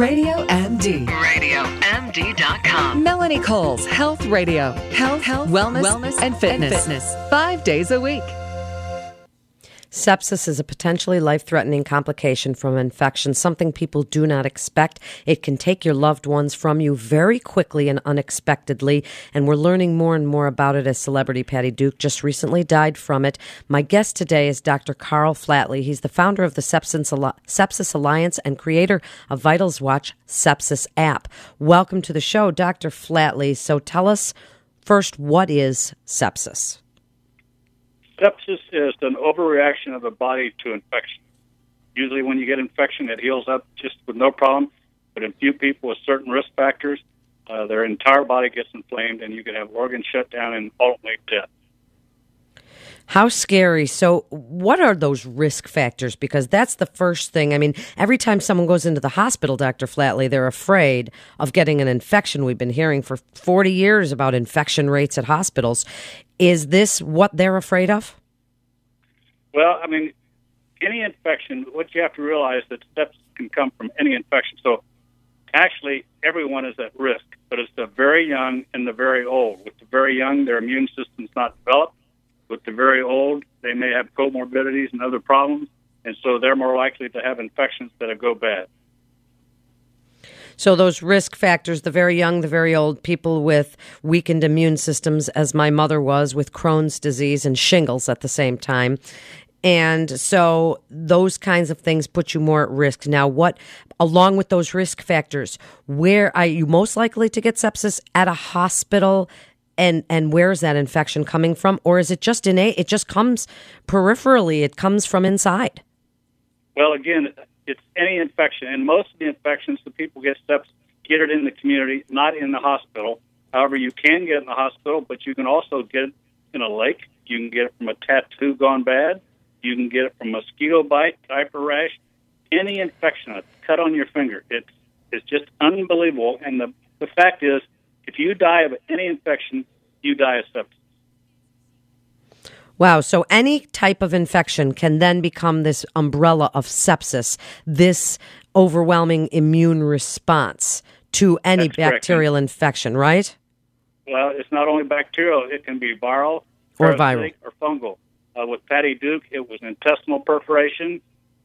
Radio MD. RadioMD.com. Melanie Cole's Health Radio. Health, health, wellness, wellness and, fitness. and fitness. Five days a week. Sepsis is a potentially life threatening complication from infection, something people do not expect. It can take your loved ones from you very quickly and unexpectedly, and we're learning more and more about it as celebrity Patty Duke just recently died from it. My guest today is Dr. Carl Flatley. He's the founder of the Sepsis Alliance and creator of Vitals Watch Sepsis app. Welcome to the show, Dr. Flatley. So tell us first, what is sepsis? Sepsis is an overreaction of the body to infection. Usually, when you get infection, it heals up just with no problem. But in few people with certain risk factors, uh, their entire body gets inflamed, and you can have organ shutdown and ultimately death. How scary. So, what are those risk factors? Because that's the first thing. I mean, every time someone goes into the hospital, Dr. Flatley, they're afraid of getting an infection. We've been hearing for 40 years about infection rates at hospitals. Is this what they're afraid of? Well, I mean, any infection, what you have to realize that sepsis can come from any infection. So actually, everyone is at risk, but it's the very young and the very old. With the very young, their immune system's not developed. With the very old, they may have comorbidities and other problems, and so they're more likely to have infections that go bad. So those risk factors, the very young, the very old, people with weakened immune systems, as my mother was with Crohn's disease and shingles at the same time. And so those kinds of things put you more at risk. Now, what, along with those risk factors, where are you most likely to get sepsis at a hospital? And, and where is that infection coming from? Or is it just innate? It just comes peripherally, it comes from inside. Well, again, it's any infection, and most of the infections the people get sepsis get it in the community, not in the hospital. However, you can get it in the hospital, but you can also get it in a lake. You can get it from a tattoo gone bad. You can get it from mosquito bite, diaper rash, any infection, a cut on your finger. It's it's just unbelievable. And the the fact is, if you die of any infection, you die of sepsis. Wow. So any type of infection can then become this umbrella of sepsis, this overwhelming immune response to any That's correct. bacterial infection, right? Well, it's not only bacterial, it can be viral, Or parasitic, or fungal. Uh, with Patty Duke, it was intestinal perforation.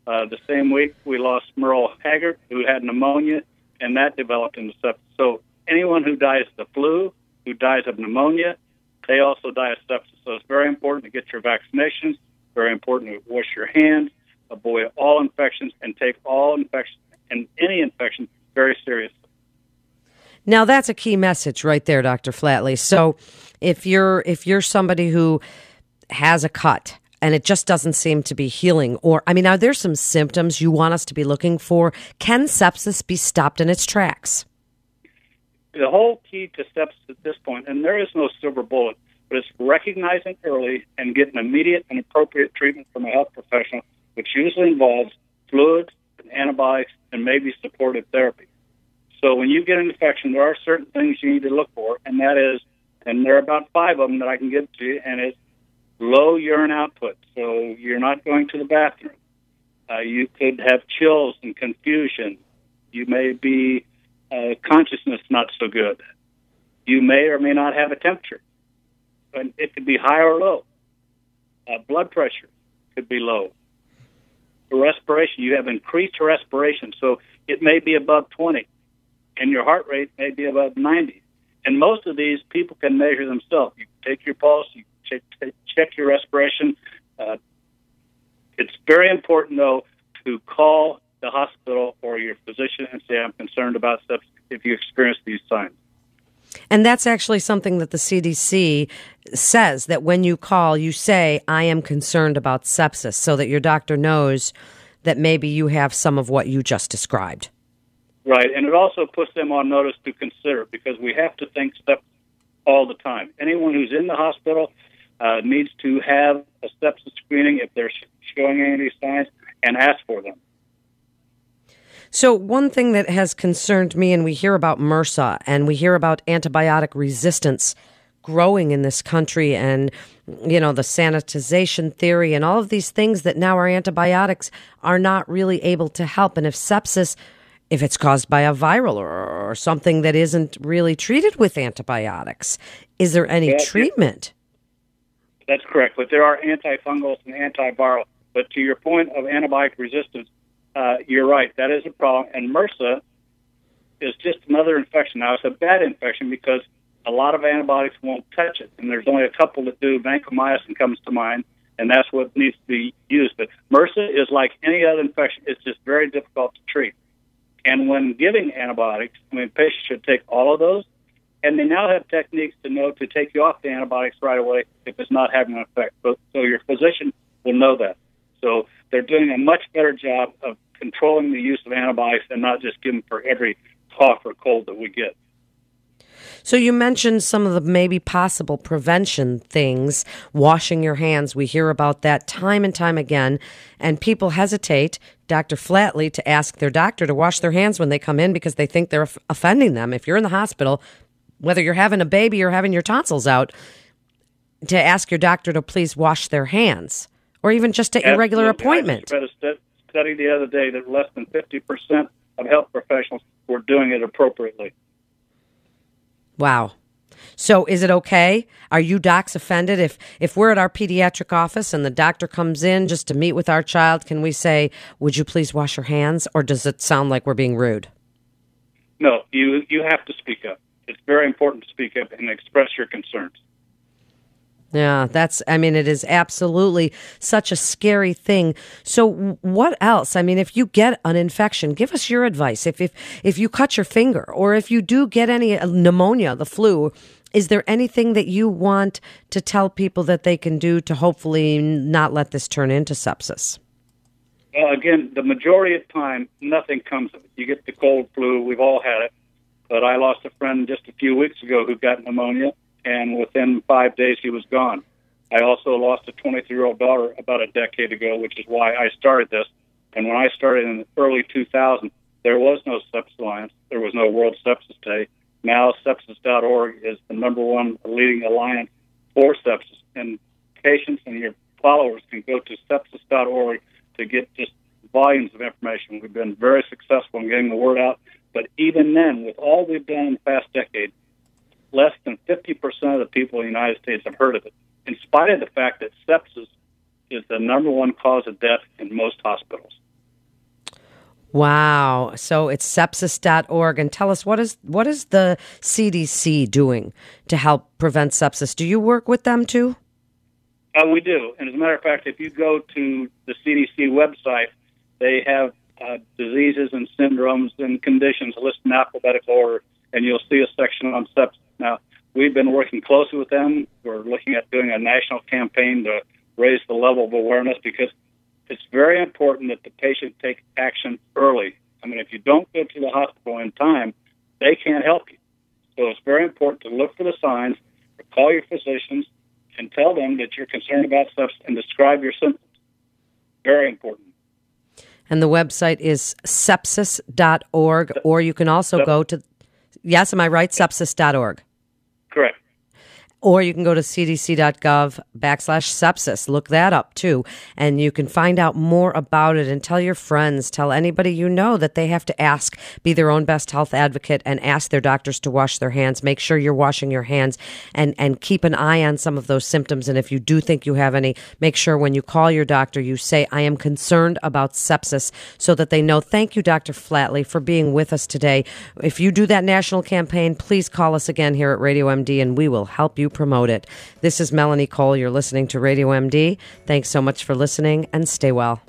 Uh, the same week, we lost Merle Haggard, who had pneumonia, and that developed into sepsis. So anyone who dies of the flu, who dies of pneumonia, they also die of sepsis. So it's very important to get your vaccinations. Very important to wash your hands, avoid all infections, and take all infections and any infection very seriously. Now that's a key message right there, Dr. Flatley. So if you're if you're somebody who has a cut and it just doesn't seem to be healing or I mean are there some symptoms you want us to be looking for? Can sepsis be stopped in its tracks? The whole key to sepsis at this point, and there is no silver bullet, but it's recognizing early and getting immediate and appropriate treatment from a health professional, which usually involves fluids and antibiotics and maybe supportive therapy. So when you get an infection, there are certain things you need to look for, and that is, and there are about five of them that I can give to you, and it's low urine output. So you're not going to the bathroom. Uh, you could have chills and confusion. You may be uh, consciousness not so good. You may or may not have a temperature, and it could be high or low. Uh, blood pressure could be low. Respiration, you have increased respiration, so it may be above 20, and your heart rate may be above 90. And most of these people can measure themselves. You take your pulse, you check, check your respiration. Uh, it's very important, though, to call the hospital or your physician and say, I'm concerned about sepsis if you experience these signs. And that's actually something that the CDC says that when you call, you say, I am concerned about sepsis, so that your doctor knows that maybe you have some of what you just described. Right. And it also puts them on notice to consider because we have to think sepsis all the time. Anyone who's in the hospital uh, needs to have a sepsis screening if they're showing any of these signs and ask for them. So, one thing that has concerned me, and we hear about MRSA and we hear about antibiotic resistance growing in this country, and, you know, the sanitization theory and all of these things that now our antibiotics are not really able to help. And if sepsis if it's caused by a viral or, or something that isn't really treated with antibiotics. Is there any Yeah, treatment? That's correct, but there are antifungals and antiviral. But to your point of antibiotic resistance, uh, you're right. That is a problem. And MRSA is just another infection. Now, it's a bad infection because a lot of antibiotics won't touch it, and there's only a couple that do. Vancomycin comes to mind, and that's what needs to be used. But MRSA is like any other infection; it's just very difficult to treat. And when giving antibiotics, I mean, patients should take all of those, and they now have techniques to know to take you off the antibiotics right away if it's not having an effect. So, so your physician will know that. So they're doing a much better job of controlling the use of antibiotics and not just giving for every cough or cold that we get. So you mentioned some of the maybe possible prevention things, washing your hands. We hear about that time and time again, and people hesitate, Dr. Flatley, to ask their doctor to wash their hands when they come in because they think they're offending them. If you're in the hospital, whether you're having a baby or having your tonsils out, to ask your doctor to please wash their hands, or even just at your regular appointment. I just read a stu- study the other day that less than 50% of health professionals were doing it appropriately. Wow. So is it okay? Are you docs offended if if we're at our pediatric office and the doctor comes in just to meet with our child, can we say, "Would you please wash your hands?" or does it sound like we're being rude? No, you you have to speak up. It's very important to speak up and express your concerns. Yeah, that's I mean it is absolutely such a scary thing. So what else? I mean if you get an infection, give us your advice. If if if you cut your finger or if you do get any uh, pneumonia, the flu, is there anything that you want to tell people that they can do to hopefully not let this turn into sepsis? Well, again, the majority of time, nothing comes of it. You get the cold flu. We've all had it. But I lost a friend just a few weeks ago who got pneumonia, and within five days, he was gone. I also lost a 23 year old daughter about a decade ago, which is why I started this. And when I started in the early 2000s, there was no Sepsis Alliance. There was no World Sepsis Day. Now, sepsis.org is the number one leading alliance for sepsis. And patients and your followers can go to sepsis.org to get just volumes of information. We've been very successful in getting the word out. But even then, with all we've done in the past decade, less than 50% of the people in the United States have heard of it, in spite of the fact that sepsis is the number one cause of death in most hospitals. Wow. So it's sepsis.org and tell us what is what is the CDC doing to help prevent sepsis? Do you work with them too? Uh, we do. And as a matter of fact, if you go to the CDC website, they have uh, diseases and syndromes and conditions listed in alphabetical order, and you'll see a section on sepsis. Now, we've been working closely with them. We're looking at doing a national campaign to raise the level of awareness because it's very important that the patient take action early. I mean, if you don't go to the hospital in time, they can't help you. So it's very important to look for the signs, call your physicians, and tell them that you're concerned about sepsis and describe your symptoms. Very important. And the website is sepsis.org or you can also go to Yes, am I right? sepsis.org. Correct. Or you can go to cdc.gov backslash sepsis. Look that up too. And you can find out more about it and tell your friends, tell anybody you know that they have to ask, be their own best health advocate and ask their doctors to wash their hands. Make sure you're washing your hands and, and keep an eye on some of those symptoms. And if you do think you have any, make sure when you call your doctor, you say, I am concerned about sepsis so that they know. Thank you, Dr. Flatley, for being with us today. If you do that national campaign, please call us again here at Radio MD and we will help you promote it. This is Melanie Cole. You're listening to Radio MD. Thanks so much for listening and stay well.